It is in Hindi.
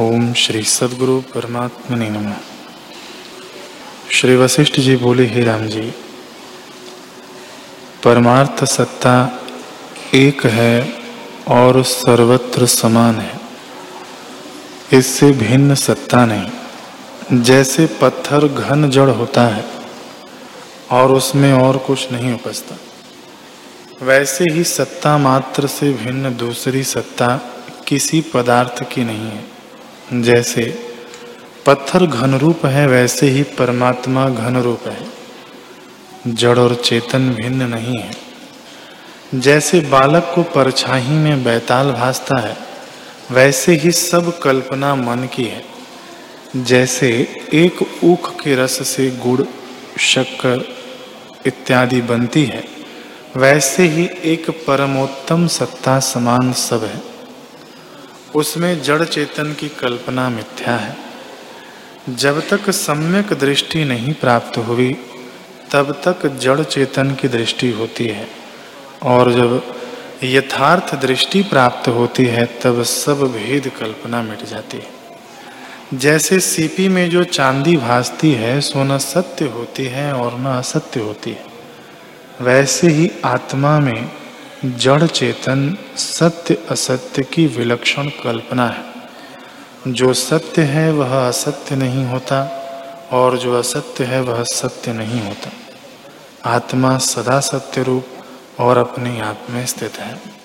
ओम श्री सदगुरु परमात्मा ने नम। श्री वशिष्ठ जी बोले, हे राम जी, परमार्थ सत्ता एक है और सर्वत्र समान है। इससे भिन्न सत्ता नहीं। जैसे पत्थर घन जड़ होता है और उसमें और कुछ नहीं उपजता, वैसे ही सत्ता मात्र से भिन्न दूसरी सत्ता किसी पदार्थ की नहीं है। जैसे पत्थर घन रूप है, वैसे ही परमात्मा घन रूप है। जड़ और चेतन भिन्न नहीं है। जैसे बालक को परछाई में बैताल भासता है, वैसे ही सब कल्पना मन की है। जैसे एक ऊख के रस से गुड़, शक्कर इत्यादि बनती है, वैसे ही एक परमोत्तम सत्ता समान सब है। उसमें जड़ चेतन की कल्पना मिथ्या है। जब तक सम्यक दृष्टि नहीं प्राप्त हुई, तब तक जड़ चेतन की दृष्टि होती है। और जब यथार्थ दृष्टि प्राप्त होती है, तब सब भेद कल्पना मिट जाती है। जैसे सीपी में जो चांदी भासती है, सो न सत्य होती है और न असत्य होती है। वैसे ही आत्मा में जड़ चेतन सत्य असत्य की विलक्षण कल्पना है। जो सत्य है, वह असत्य नहीं होता, और जो असत्य है, वह सत्य नहीं होता। आत्मा सदा सत्य रूप और अपने आप में स्थित है।